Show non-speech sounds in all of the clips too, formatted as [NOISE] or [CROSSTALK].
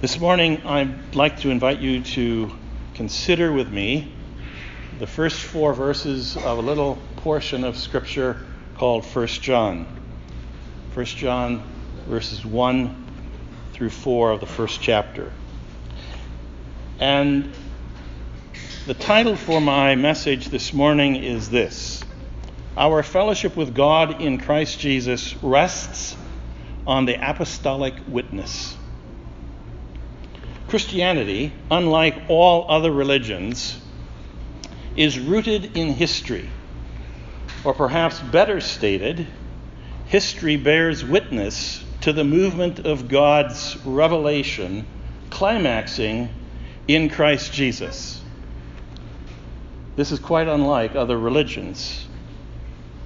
This morning, I'd like to invite you to consider with me the first four verses of a little portion of Scripture called 1 John. 1 John, verses 1 through 4 of the first chapter. And the title for my message this morning is this Our fellowship with God in Christ Jesus rests on the apostolic witness. Christianity, unlike all other religions, is rooted in history. Or perhaps better stated, history bears witness to the movement of God's revelation climaxing in Christ Jesus. This is quite unlike other religions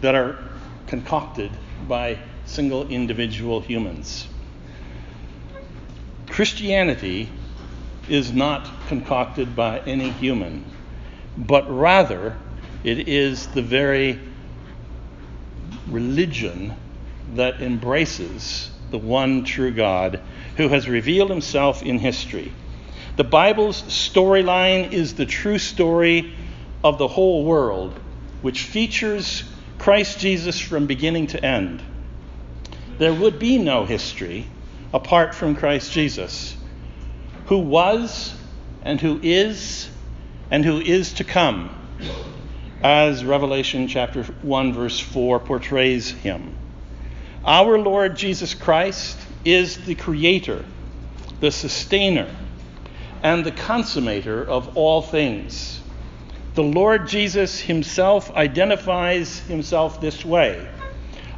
that are concocted by single individual humans. Christianity is not concocted by any human, but rather it is the very religion that embraces the one true God who has revealed himself in history. The Bible's storyline is the true story of the whole world, which features Christ Jesus from beginning to end. There would be no history apart from Christ Jesus who was and who is and who is to come, as Revelation chapter 1, verse 4 portrays him. Our Lord Jesus Christ is the creator, the sustainer, and the consummator of all things. The Lord Jesus himself identifies himself this way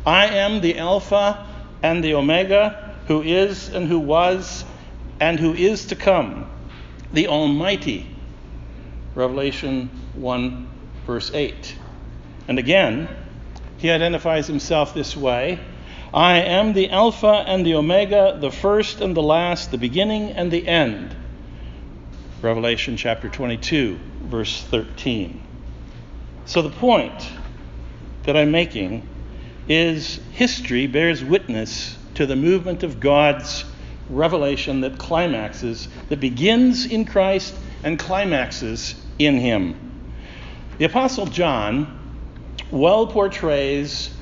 I am the Alpha and the Omega, who is and who was and who is to come, the Almighty. Revelation 1, verse 8. And again, he identifies himself this way I am the Alpha and the Omega, the first and the last, the beginning and the end. Revelation chapter 22, verse 13. So the point that I'm making is history bears witness to the movement of God's revelation that climaxes, that begins in Christ and climaxes in Him. The Apostle John well portrays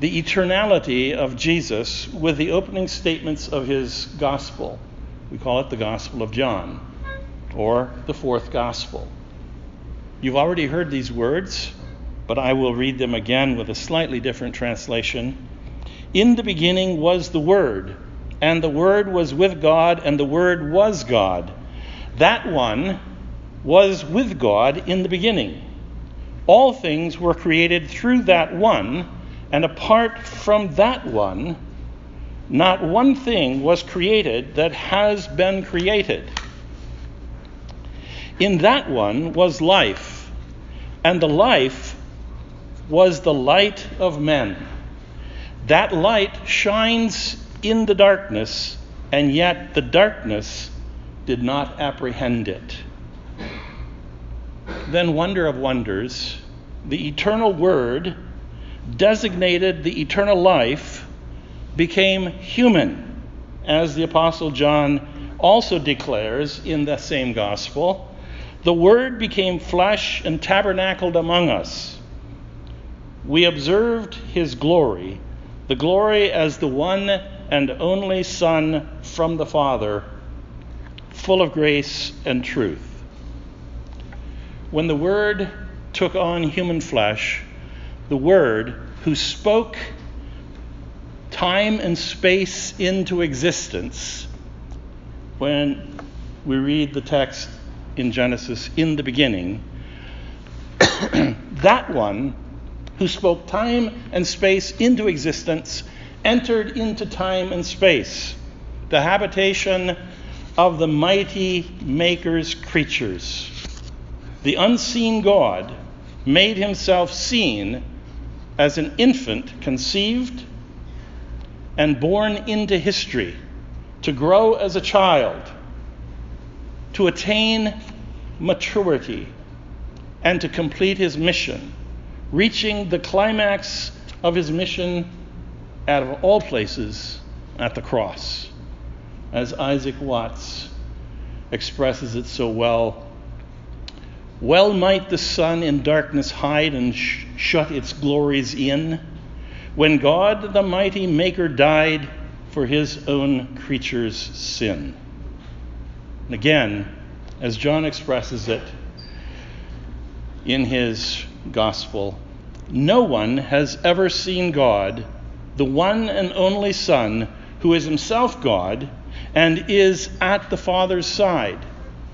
the eternality of Jesus with the opening statements of his gospel. We call it the Gospel of John, or the fourth gospel. You've already heard these words, but I will read them again with a slightly different translation. In the beginning was the Word and the Word was with God, and the Word was God. That one was with God in the beginning. All things were created through that one, and apart from that one, not one thing was created that has been created. In that one was life, and the life was the light of men. That light shines in the darkness, and yet the darkness did not apprehend it. Then, wonder of wonders, the eternal Word, designated the eternal life, became human, as the Apostle John also declares in the same gospel. The Word became flesh and tabernacled among us. We observed his glory, the glory as the one and only Son from the Father, full of grace and truth. When the Word took on human flesh, the Word who spoke time and space into existence, when we read the text in Genesis, in the beginning, [CLEARS THROAT] that one who spoke time and space into existence entered into time and space, the habitation of the mighty Maker's creatures. The unseen God made himself seen as an infant conceived and born into history, to grow as a child, to attain maturity, and to complete his mission, reaching the climax of his mission out of all places at the cross. as Isaac Watts expresses it so well. Well might the sun in darkness hide and sh- shut its glories in, when God the mighty Maker died for his own creature's sin. And again, as John expresses it in his gospel, no one has ever seen God, the one and only Son, who is himself God and is at the Father's side.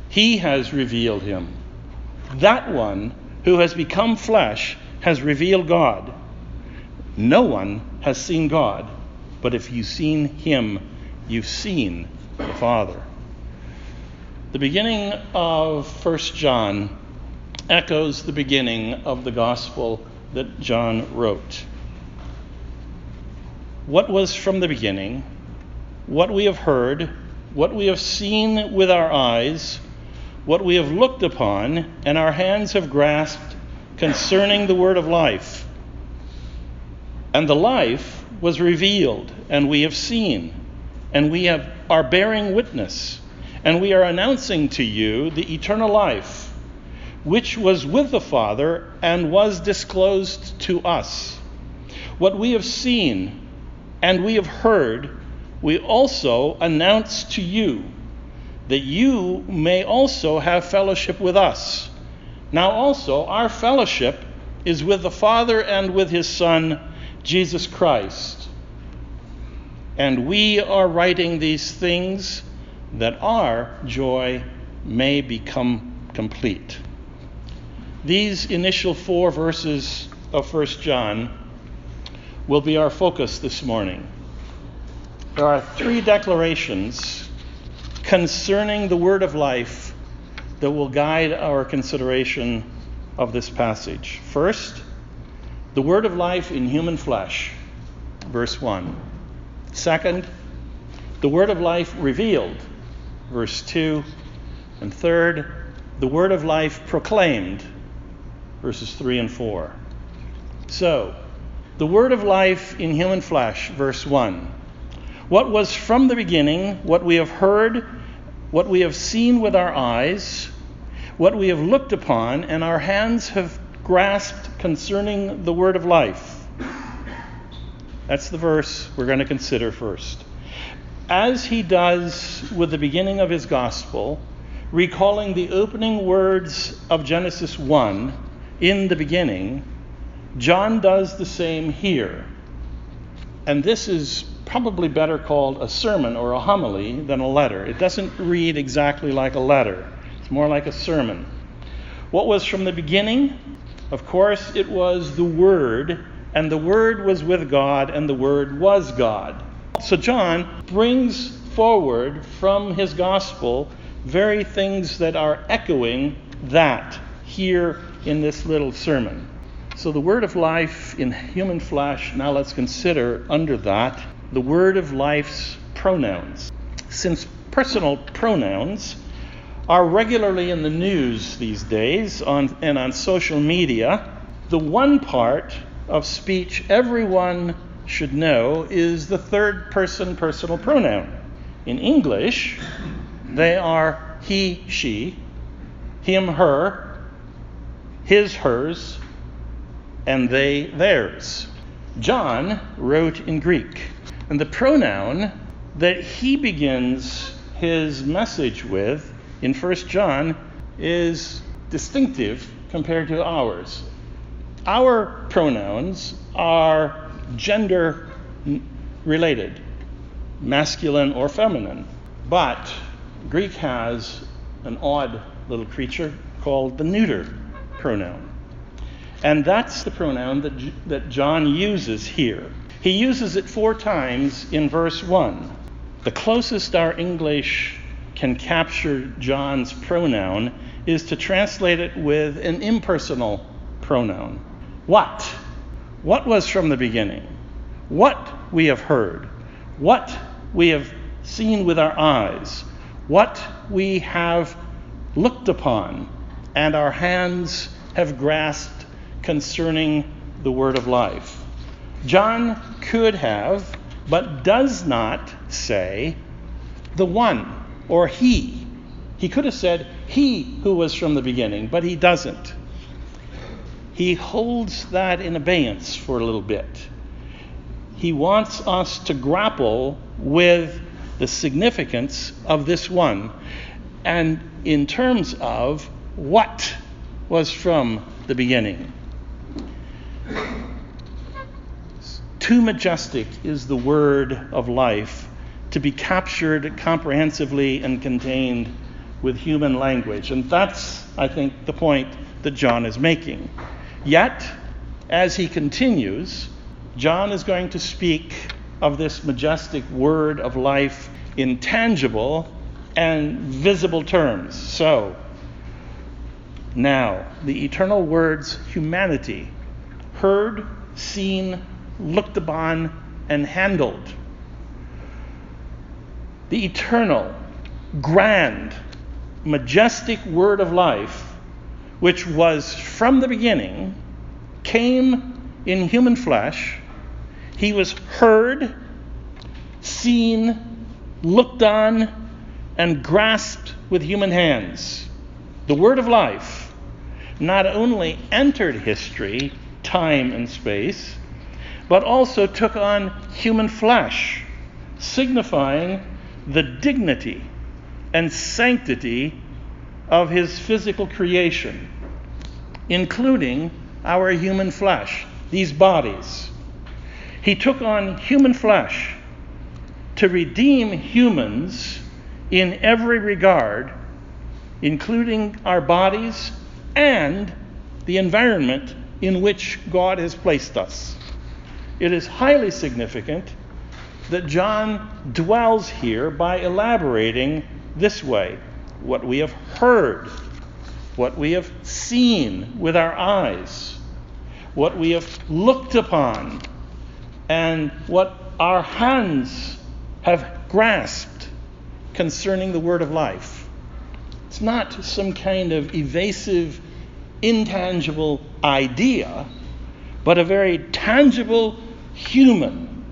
He has revealed him. That one who has become flesh has revealed God. No one has seen God, but if you've seen him, you've seen the Father. The beginning of 1 John echoes the beginning of the gospel that John wrote. What was from the beginning, what we have heard, what we have seen with our eyes, what we have looked upon, and our hands have grasped concerning the word of life. And the life was revealed, and we have seen, and we have, are bearing witness and we are announcing to you the eternal life, which was with the Father and was disclosed to us. What we have seen and we have heard, we also announce to you, that you may also have fellowship with us. Now, also, our fellowship is with the Father and with his Son, Jesus Christ. And we are writing these things that our joy may become complete. These initial four verses of 1 John will be our focus this morning. There are three declarations concerning the word of life that will guide our consideration of this passage. First, the word of life in human flesh, verse 1. Second, the word of life revealed, verse 2. And third, the word of life proclaimed, verses 3 and 4. So, the word of life in human flesh, verse 1. What was from the beginning, what we have heard, what we have seen with our eyes, what we have looked upon, and our hands have grasped concerning the word of life. That's the verse we're going to consider first as he does with the beginning of his gospel, recalling the opening words of Genesis 1 in the beginning, John does the same here. And this is probably better called a sermon or a homily than a letter. It doesn't read exactly like a letter, it's more like a sermon. What was from the beginning? Of course, it was the Word, and the Word was with God, and the Word was God. So John brings forward from his gospel very things that are echoing that here in this little sermon. So the word of life in human flesh, now let's consider under that the word of life's pronouns. Since personal pronouns are regularly in the news these days on, and on social media, the one part of speech everyone should know is the third person personal pronoun. In English, they are he, she, him, her, his, hers, and they, theirs. John wrote in Greek, and the pronoun that he begins his message with in 1 John is distinctive compared to ours. Our pronouns are gender related, masculine or feminine. But Greek has an odd little creature called the neuter pronoun. And that's the pronoun that, that John uses here. He uses it four times in verse 1. The closest our English can capture John's pronoun is to translate it with an impersonal pronoun. What? what was from the beginning, what we have heard, what we have seen with our eyes, what we have looked upon, and our hands have grasped concerning the word of life. John could have, but does not say, the one or he. He could have said he who was from the beginning, but he doesn't. He holds that in abeyance for a little bit. He wants us to grapple with the significance of this one and in terms of what was from the beginning. Too majestic is the word of life to be captured comprehensively and contained with human language. And that's, I think, the point that John is making. Yet, as he continues, John is going to speak of this majestic word of life in tangible and visible terms. So, now, the eternal word's humanity, heard, seen, looked upon, and handled. The eternal, grand, majestic word of life, which was from the beginning, came in human flesh. He was heard, seen, looked on, and grasped with human hands. The word of life not only entered history, time, and space, but also took on human flesh, signifying the dignity and sanctity of his physical creation, including our human flesh, these bodies. He took on human flesh to redeem humans in every regard, including our bodies and the environment in which God has placed us. It is highly significant that John dwells here by elaborating this way what we have heard, what we have seen with our eyes, what we have looked upon, and what our hands have grasped concerning the word of life. It's not some kind of evasive, intangible idea, but a very tangible human.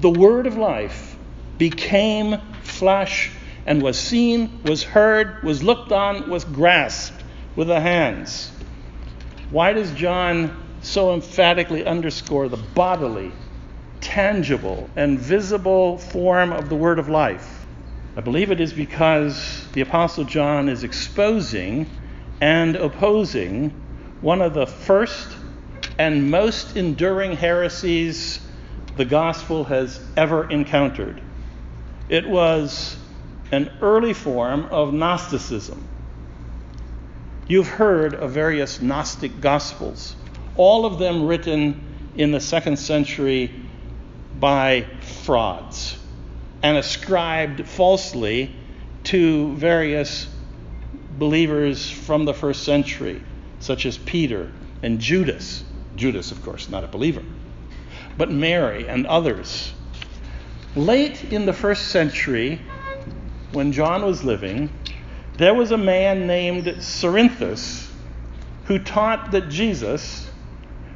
The word of life became flesh and was seen, was heard, was looked on, was grasped with the hands. Why does John so emphatically underscore the bodily, tangible, and visible form of the word of life? I believe it is because the Apostle John is exposing and opposing one of the first and most enduring heresies the gospel has ever encountered. It was an early form of Gnosticism. You've heard of various Gnostic Gospels, all of them written in the second century by frauds and ascribed falsely to various believers from the first century, such as Peter and Judas. Judas, of course, not a believer, but Mary and others. Late in the first century, when John was living, there was a man named Cerinthus who taught that Jesus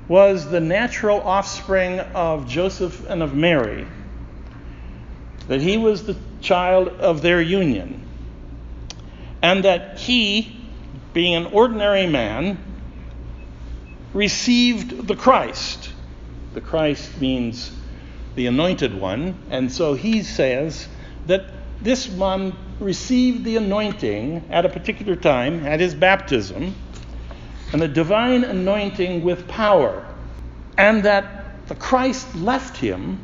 was the natural offspring of Joseph and of Mary, that he was the child of their union, and that he, being an ordinary man, received the Christ. The Christ means the anointed one, and so he says that this one received the anointing at a particular time, at his baptism, and a divine anointing with power, and that the Christ left him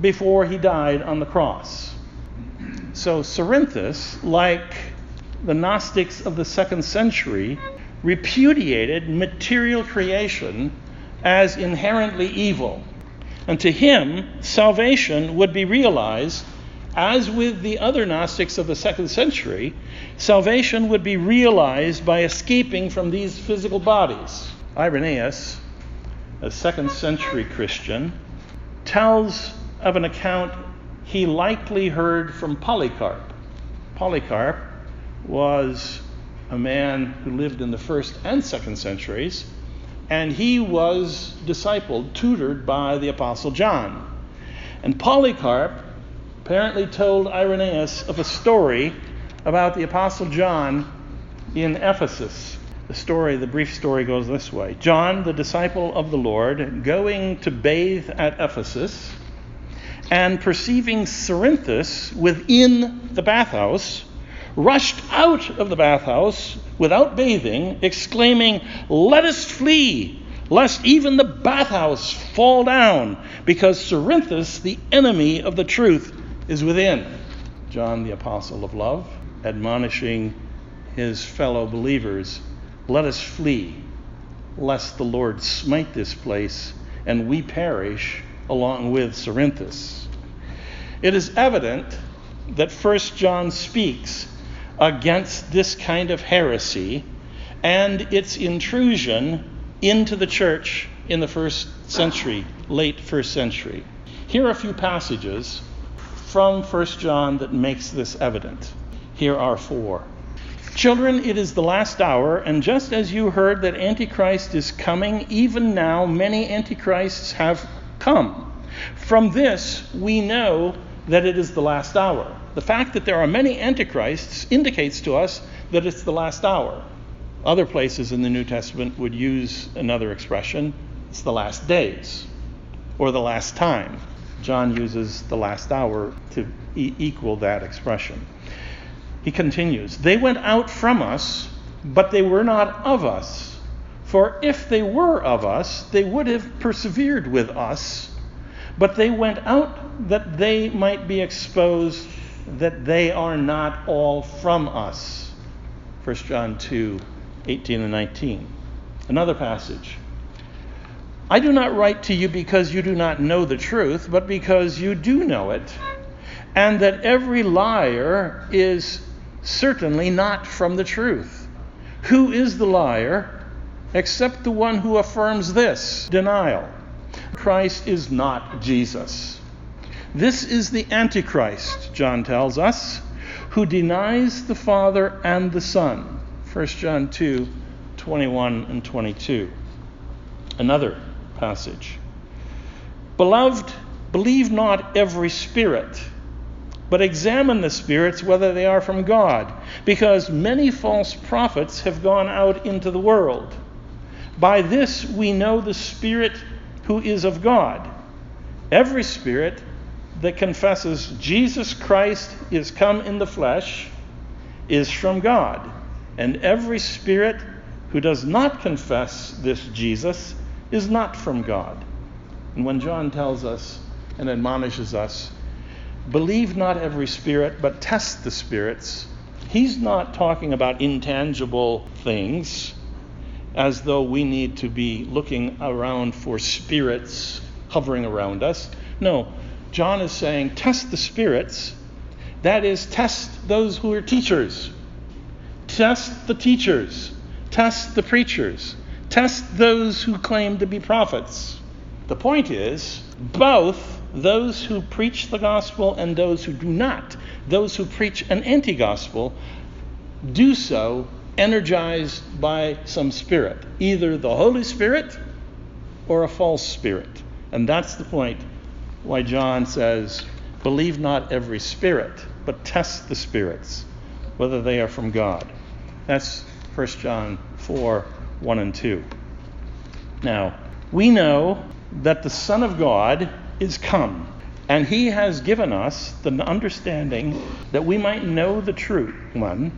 before he died on the cross. So Cerinthus, like the Gnostics of the second century, repudiated material creation as inherently evil. And to him, salvation would be realized as with the other Gnostics of the second century, salvation would be realized by escaping from these physical bodies. Irenaeus, a second century Christian, tells of an account he likely heard from Polycarp. Polycarp was a man who lived in the first and second centuries, and he was discipled, tutored by the Apostle John. And Polycarp apparently told Irenaeus of a story about the Apostle John in Ephesus. The story, the brief story goes this way John, the disciple of the Lord, going to bathe at Ephesus, and perceiving Cerinthus within the bathhouse, rushed out of the bathhouse without bathing, exclaiming, Let us flee, lest even the bathhouse fall down, because Cerinthus, the enemy of the truth, is within. John, the apostle of love, admonishing his fellow believers, Let us flee, lest the Lord smite this place and we perish along with Cerinthus. It is evident that 1 John speaks against this kind of heresy and its intrusion into the church in the first century, late first century. Here are a few passages from 1 John that makes this evident. Here are four. Children, it is the last hour, and just as you heard that Antichrist is coming, even now many Antichrists have come. From this, we know that it is the last hour. The fact that there are many antichrists indicates to us that it's the last hour. Other places in the New Testament would use another expression it's the last days or the last time. John uses the last hour to e- equal that expression. He continues They went out from us, but they were not of us. For if they were of us, they would have persevered with us. But they went out that they might be exposed that they are not all from us. 1 John 2 18 and 19. Another passage. I do not write to you because you do not know the truth, but because you do know it, and that every liar is certainly not from the truth. Who is the liar except the one who affirms this denial? Christ is not Jesus. This is the Antichrist, John tells us, who denies the Father and the Son. 1 John 2 21 and 22. Another passage. Beloved, believe not every spirit, but examine the spirits whether they are from God, because many false prophets have gone out into the world. By this we know the Spirit who is of God. Every spirit that confesses Jesus Christ is come in the flesh is from God. And every spirit who does not confess this Jesus is not from God. And when John tells us and admonishes us, believe not every spirit, but test the spirits, he's not talking about intangible things as though we need to be looking around for spirits hovering around us. No, John is saying, test the spirits. That is, test those who are teachers. Test the teachers. Test the preachers. Test those who claim to be prophets. The point is, both those who preach the gospel and those who do not, those who preach an anti gospel, do so energized by some spirit, either the Holy Spirit or a false spirit. And that's the point why John says, Believe not every spirit, but test the spirits, whether they are from God. That's 1 John 4 1 and 2. Now, we know that the Son of God is come, and he has given us the understanding that we might know the true one,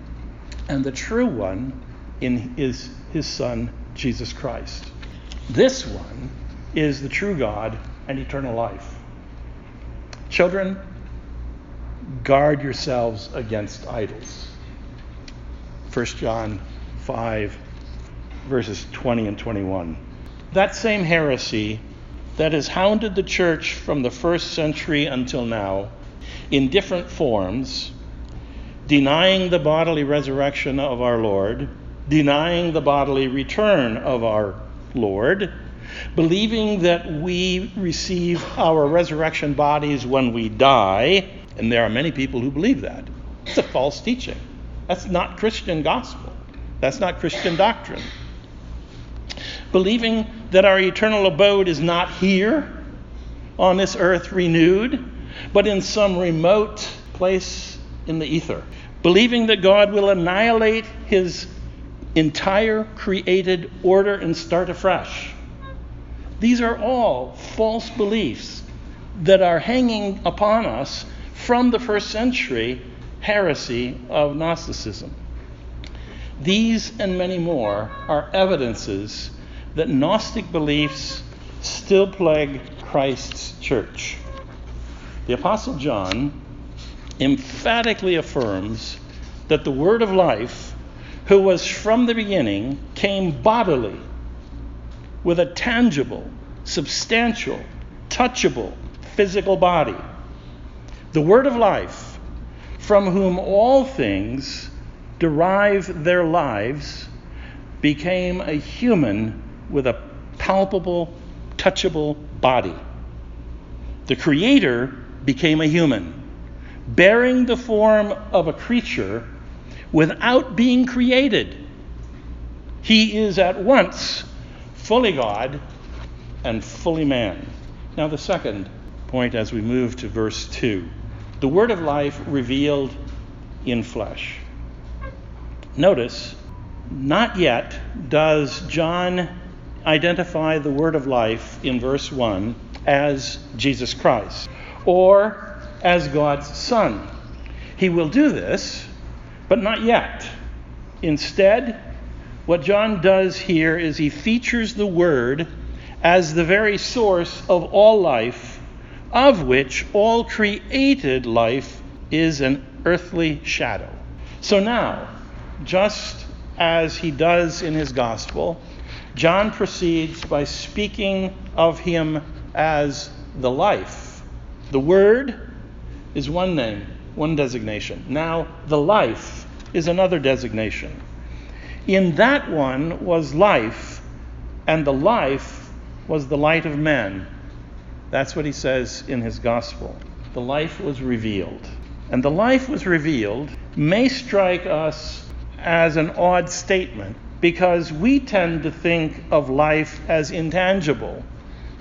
and the true one in is his Son, Jesus Christ. This one is the true God and eternal life. Children, guard yourselves against idols. 1 John 5, verses 20 and 21. That same heresy that has hounded the church from the first century until now in different forms, denying the bodily resurrection of our Lord, denying the bodily return of our Lord, believing that we receive our resurrection bodies when we die, and there are many people who believe that. It's a false teaching. That's not Christian gospel. That's not Christian doctrine. Believing that our eternal abode is not here on this earth renewed, but in some remote place in the ether, believing that God will annihilate his entire created order and start afresh. These are all false beliefs that are hanging upon us from the first century heresy of Gnosticism. These and many more are evidences that Gnostic beliefs still plague Christ's church. The Apostle John emphatically affirms that the Word of life, who was from the beginning, came bodily with a tangible, substantial, touchable, physical body. The Word of life, from whom all things derive their lives, became a human with a palpable, touchable body. The Creator became a human, bearing the form of a creature without being created. He is at once fully God and fully man. Now, the second point as we move to verse 2 the word of life revealed in flesh. Notice, not yet does John identify the word of life in verse 1 as Jesus Christ or as God's Son. He will do this, but not yet. Instead, what John does here is he features the Word as the very source of all life, of which all created life is an earthly shadow. So now, just as he does in his gospel, John proceeds by speaking of him as the life. The Word is one name, one designation. Now, the life is another designation. In that one was life, and the life was the light of men. That's what he says in his gospel. The life was revealed. And the life was revealed may strike us as an odd statement because we tend to think of life as intangible,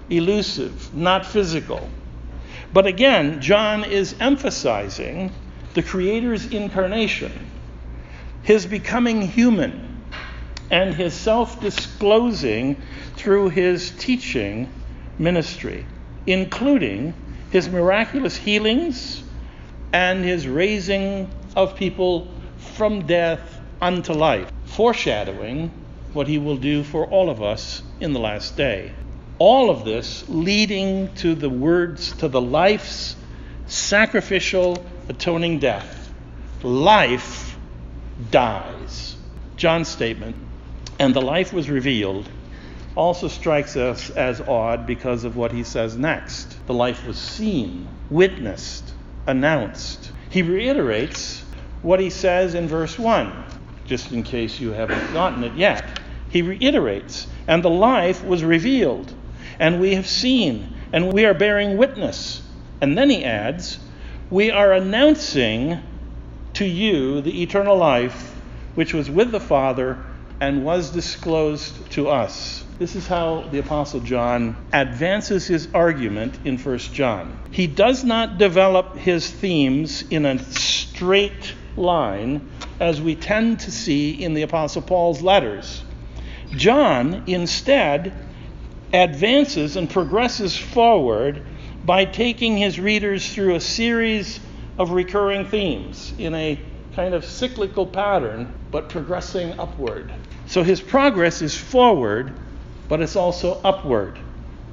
elusive, not physical. But again, John is emphasizing the Creator's incarnation, his becoming human, and his self disclosing through his teaching ministry, including his miraculous healings and his raising of people from death unto life, foreshadowing what he will do for all of us in the last day. All of this leading to the words, to the life's sacrificial atoning death. Life dies. John's statement, and the life was revealed, also strikes us as odd because of what he says next. The life was seen, witnessed, announced. He reiterates what he says in verse 1, just in case you haven't gotten it yet. He reiterates, and the life was revealed and we have seen, and we are bearing witness. And then he adds, We are announcing to you the eternal life which was with the Father and was disclosed to us. This is how the Apostle John advances his argument in 1 John. He does not develop his themes in a straight line as we tend to see in the Apostle Paul's letters. John instead advances and progresses forward by taking his readers through a series of recurring themes in a kind of cyclical pattern, but progressing upward. So his progress is forward, but it's also upward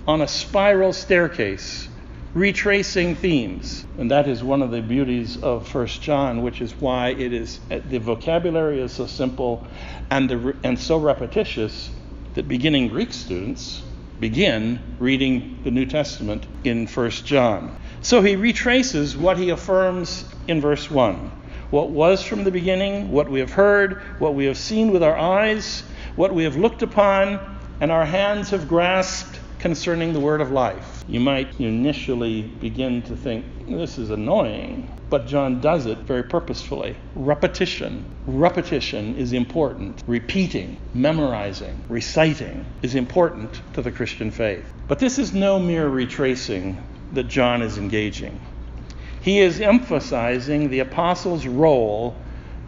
on a spiral staircase, retracing themes. And that is one of the beauties of First John, which is why it is uh, the vocabulary is so simple and, the, and so repetitious that beginning Greek students begin reading the New Testament in 1 John. So he retraces what he affirms in verse 1 what was from the beginning, what we have heard, what we have seen with our eyes, what we have looked upon, and our hands have grasped concerning the word of life. You might initially begin to think, this is annoying. But John does it very purposefully. Repetition. Repetition is important. Repeating, memorizing, reciting is important to the Christian faith. But this is no mere retracing that John is engaging. He is emphasizing the apostles' role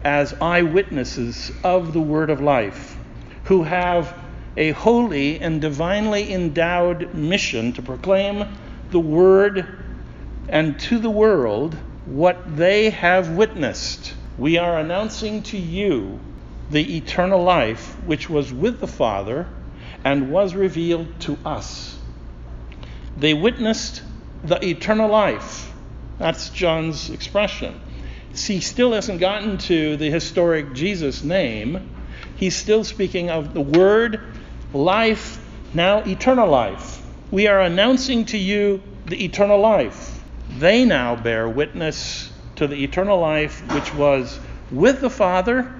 as eyewitnesses of the word of life, who have a holy and divinely endowed mission to proclaim the word and to the world what they have witnessed. We are announcing to you the eternal life which was with the Father and was revealed to us. They witnessed the eternal life. That's John's expression. He still hasn't gotten to the historic Jesus name. He's still speaking of the Word, life, now eternal life. We are announcing to you the eternal life. They now bear witness to the eternal life which was with the Father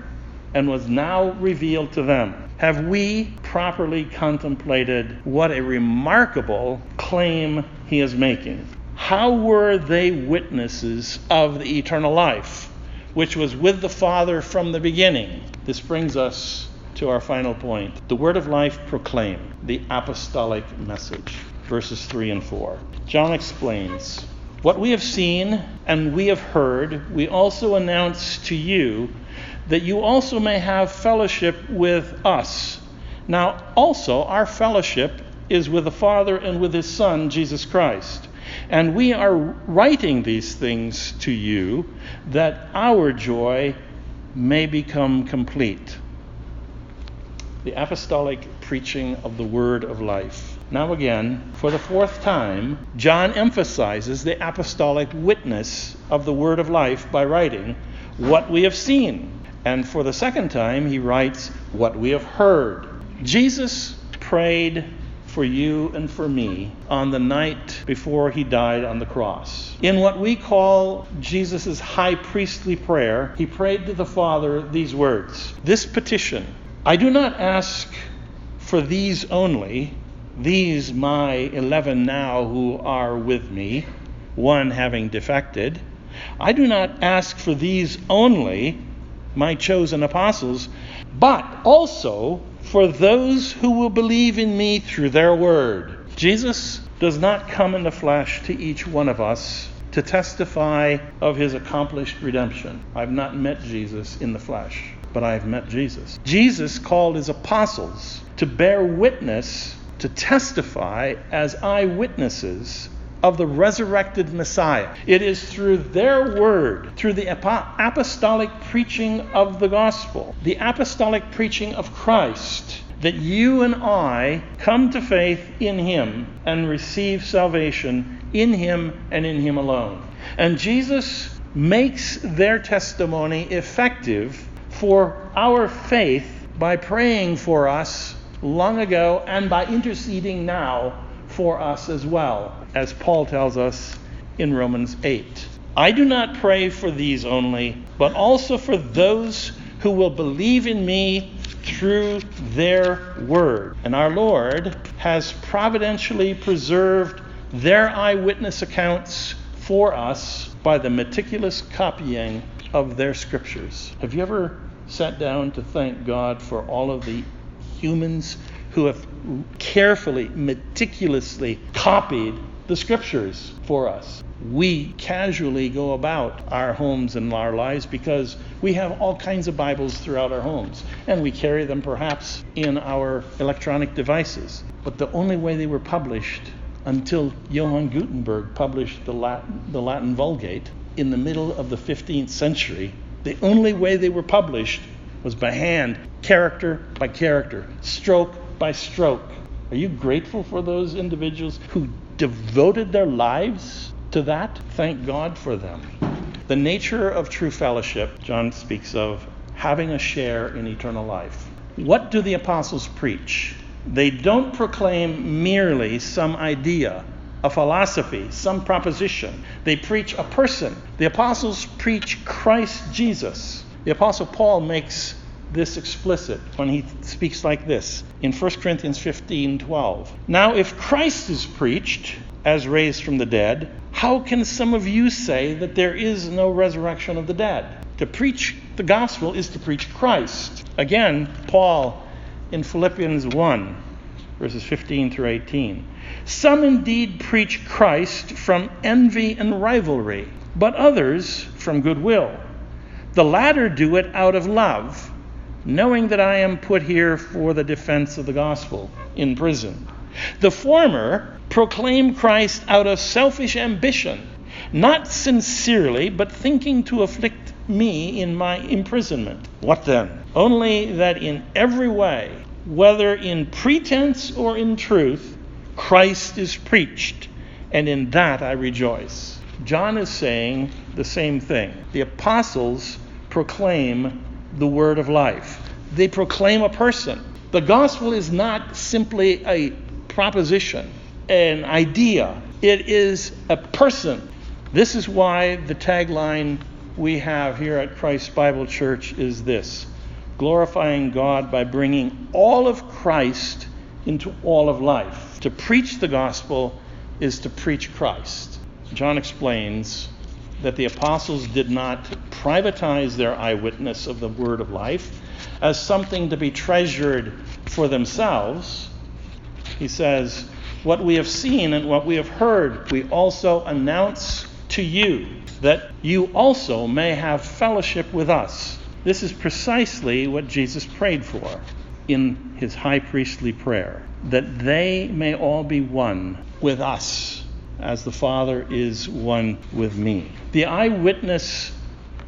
and was now revealed to them. Have we properly contemplated what a remarkable claim he is making? How were they witnesses of the eternal life, which was with the Father from the beginning? This brings us to our final point. The word of life proclaimed, the apostolic message, verses 3 and 4. John explains, What we have seen and we have heard, we also announce to you that you also may have fellowship with us. Now, also, our fellowship is with the Father and with His Son, Jesus Christ. And we are writing these things to you that our joy may become complete. The apostolic preaching of the word of life. Now, again, for the fourth time, John emphasizes the apostolic witness of the word of life by writing what we have seen. And for the second time, he writes, What we have heard. Jesus prayed for you and for me on the night before he died on the cross. In what we call Jesus' high priestly prayer, he prayed to the Father these words This petition, I do not ask for these only, these my eleven now who are with me, one having defected. I do not ask for these only my chosen apostles, but also for those who will believe in me through their word. Jesus does not come in the flesh to each one of us to testify of his accomplished redemption. I've not met Jesus in the flesh, but I have met Jesus. Jesus called his apostles to bear witness, to testify as eyewitnesses of the resurrected Messiah. It is through their word, through the apostolic preaching of the gospel, the apostolic preaching of Christ, that you and I come to faith in Him and receive salvation in Him and in Him alone. And Jesus makes their testimony effective for our faith by praying for us long ago and by interceding now for us as well as Paul tells us in Romans 8. I do not pray for these only, but also for those who will believe in me through their word. And our Lord has providentially preserved their eyewitness accounts for us by the meticulous copying of their scriptures. Have you ever sat down to thank God for all of the humans who have carefully, meticulously copied the scriptures for us. We casually go about our homes and our lives because we have all kinds of Bibles throughout our homes, and we carry them perhaps in our electronic devices. But the only way they were published until Johann Gutenberg published the Latin, the Latin Vulgate in the middle of the 15th century, the only way they were published was by hand, character by character, stroke by stroke. Are you grateful for those individuals who devoted their lives to that, thank God for them. The nature of true fellowship, John speaks of having a share in eternal life. What do the apostles preach? They don't proclaim merely some idea, a philosophy, some proposition. They preach a person. The apostles preach Christ Jesus. The apostle Paul makes this explicit when he speaks like this in 1 Corinthians 15 12. Now, if Christ is preached as raised from the dead, how can some of you say that there is no resurrection of the dead? To preach the gospel is to preach Christ. Again, Paul in Philippians 1, verses 15 through 18. Some indeed preach Christ from envy and rivalry but others from goodwill. The latter do it out of love, knowing that I am put here for the defense of the gospel in prison. The former proclaim Christ out of selfish ambition, not sincerely, but thinking to afflict me in my imprisonment. What then? Only that in every way, whether in pretense or in truth, Christ is preached, and in that I rejoice. John is saying the same thing. The apostles proclaim the word of life, they proclaim a person. The gospel is not simply a proposition, an idea, it is a person. This is why the tagline we have here at Christ Bible Church is this glorifying God by bringing all of Christ into all of life. To preach the gospel is to preach Christ. John explains that the apostles did not privatize their eyewitness of the word of life as something to be treasured for themselves. He says, What we have seen and what we have heard, we also announce to you, that you also may have fellowship with us. This is precisely what Jesus prayed for in his high priestly prayer that they may all be one with us as the Father is one with me. The eyewitness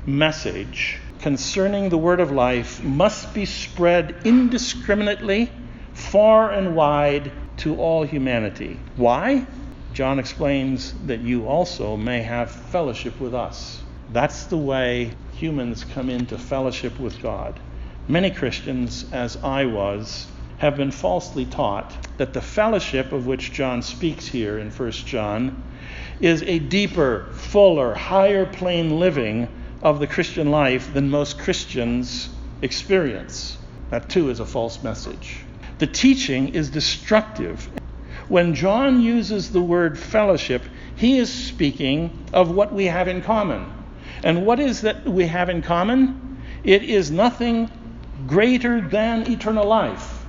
message concerning the word of life must be spread indiscriminately, far and wide, to all humanity. Why? John explains that you also may have fellowship with us. That's the way humans come into fellowship with God. Many Christians, as I was, have been falsely taught that the fellowship of which John speaks here in 1 John is a deeper, fuller, higher plane living of the Christian life than most Christians experience. That too is a false message. The teaching is destructive. When John uses the word fellowship, he is speaking of what we have in common. And what is that we have in common? It is nothing greater than eternal life.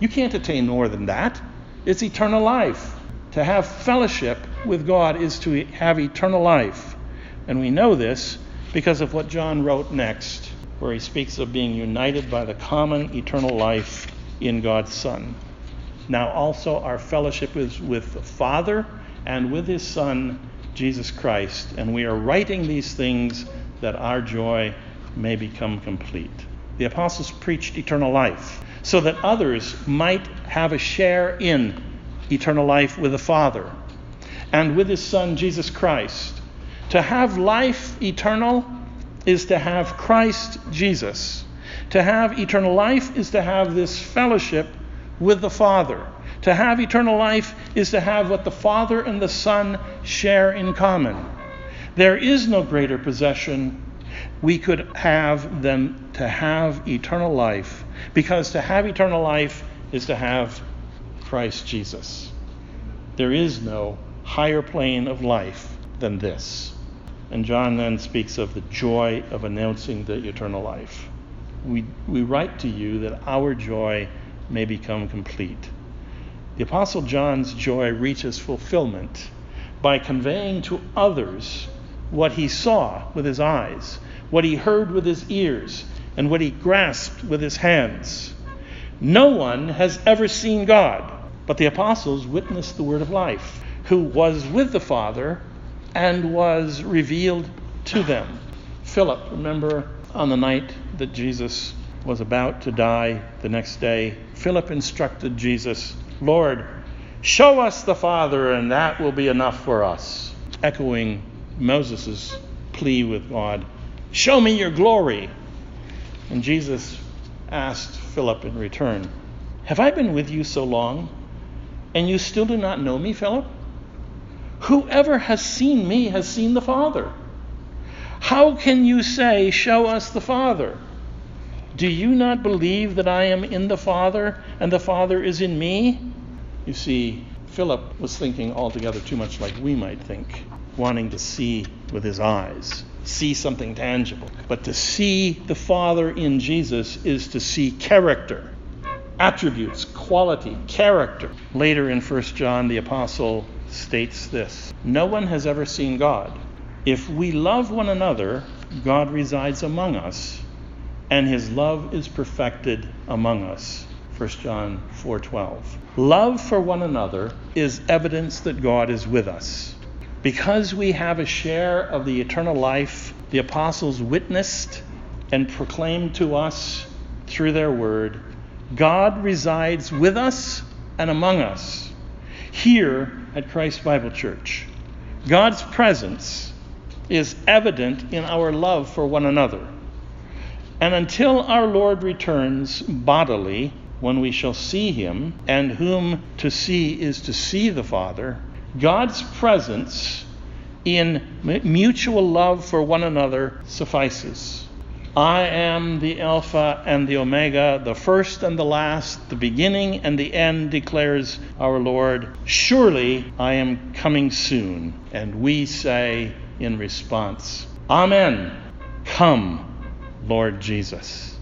You can't attain more than that. It's eternal life. To have fellowship with God is to have eternal life. And we know this because of what John wrote next, where he speaks of being united by the common eternal life in God's Son. Now, also, our fellowship is with the Father and with his Son, Jesus Christ. And we are writing these things that our joy may become complete. The apostles preached eternal life so that others might have a share in eternal life with the Father and with His Son, Jesus Christ. To have life eternal is to have Christ Jesus. To have eternal life is to have this fellowship with the Father. To have eternal life is to have what the Father and the Son share in common. There is no greater possession we could have than to have eternal life because to have eternal life is to have Christ Jesus. There is no higher plane of life than this. And John then speaks of the joy of announcing the eternal life. We, we write to you that our joy may become complete. The Apostle John's joy reaches fulfillment by conveying to others what he saw with his eyes, what he heard with his ears, and what he grasped with his hands. No one has ever seen God, but the apostles witnessed the word of life, who was with the Father and was revealed to them. Philip, remember on the night that Jesus was about to die the next day, Philip instructed Jesus, Lord, show us the Father, and that will be enough for us. Echoing Moses' plea with God, Show me your glory. And Jesus asked Philip in return, Have I been with you so long, and you still do not know me, Philip? Whoever has seen me has seen the Father. How can you say, Show us the Father? Do you not believe that I am in the Father, and the Father is in me? You see, Philip was thinking altogether too much like we might think, wanting to see with his eyes see something tangible. But to see the Father in Jesus is to see character, attributes, quality, character. Later in 1 John, the apostle states this No one has ever seen God. If we love one another, God resides among us, and his love is perfected among us. 1 John 4:12. Love for one another is evidence that God is with us. Because we have a share of the eternal life the apostles witnessed and proclaimed to us through their word, God resides with us and among us here at Christ Bible Church. God's presence is evident in our love for one another. And until our Lord returns bodily, when we shall see him, and whom to see is to see the Father, God's presence in mutual love for one another suffices. I am the Alpha and the Omega, the first and the last, the beginning and the end, declares our Lord. Surely I am coming soon. And we say in response, Amen. Come, Lord Jesus.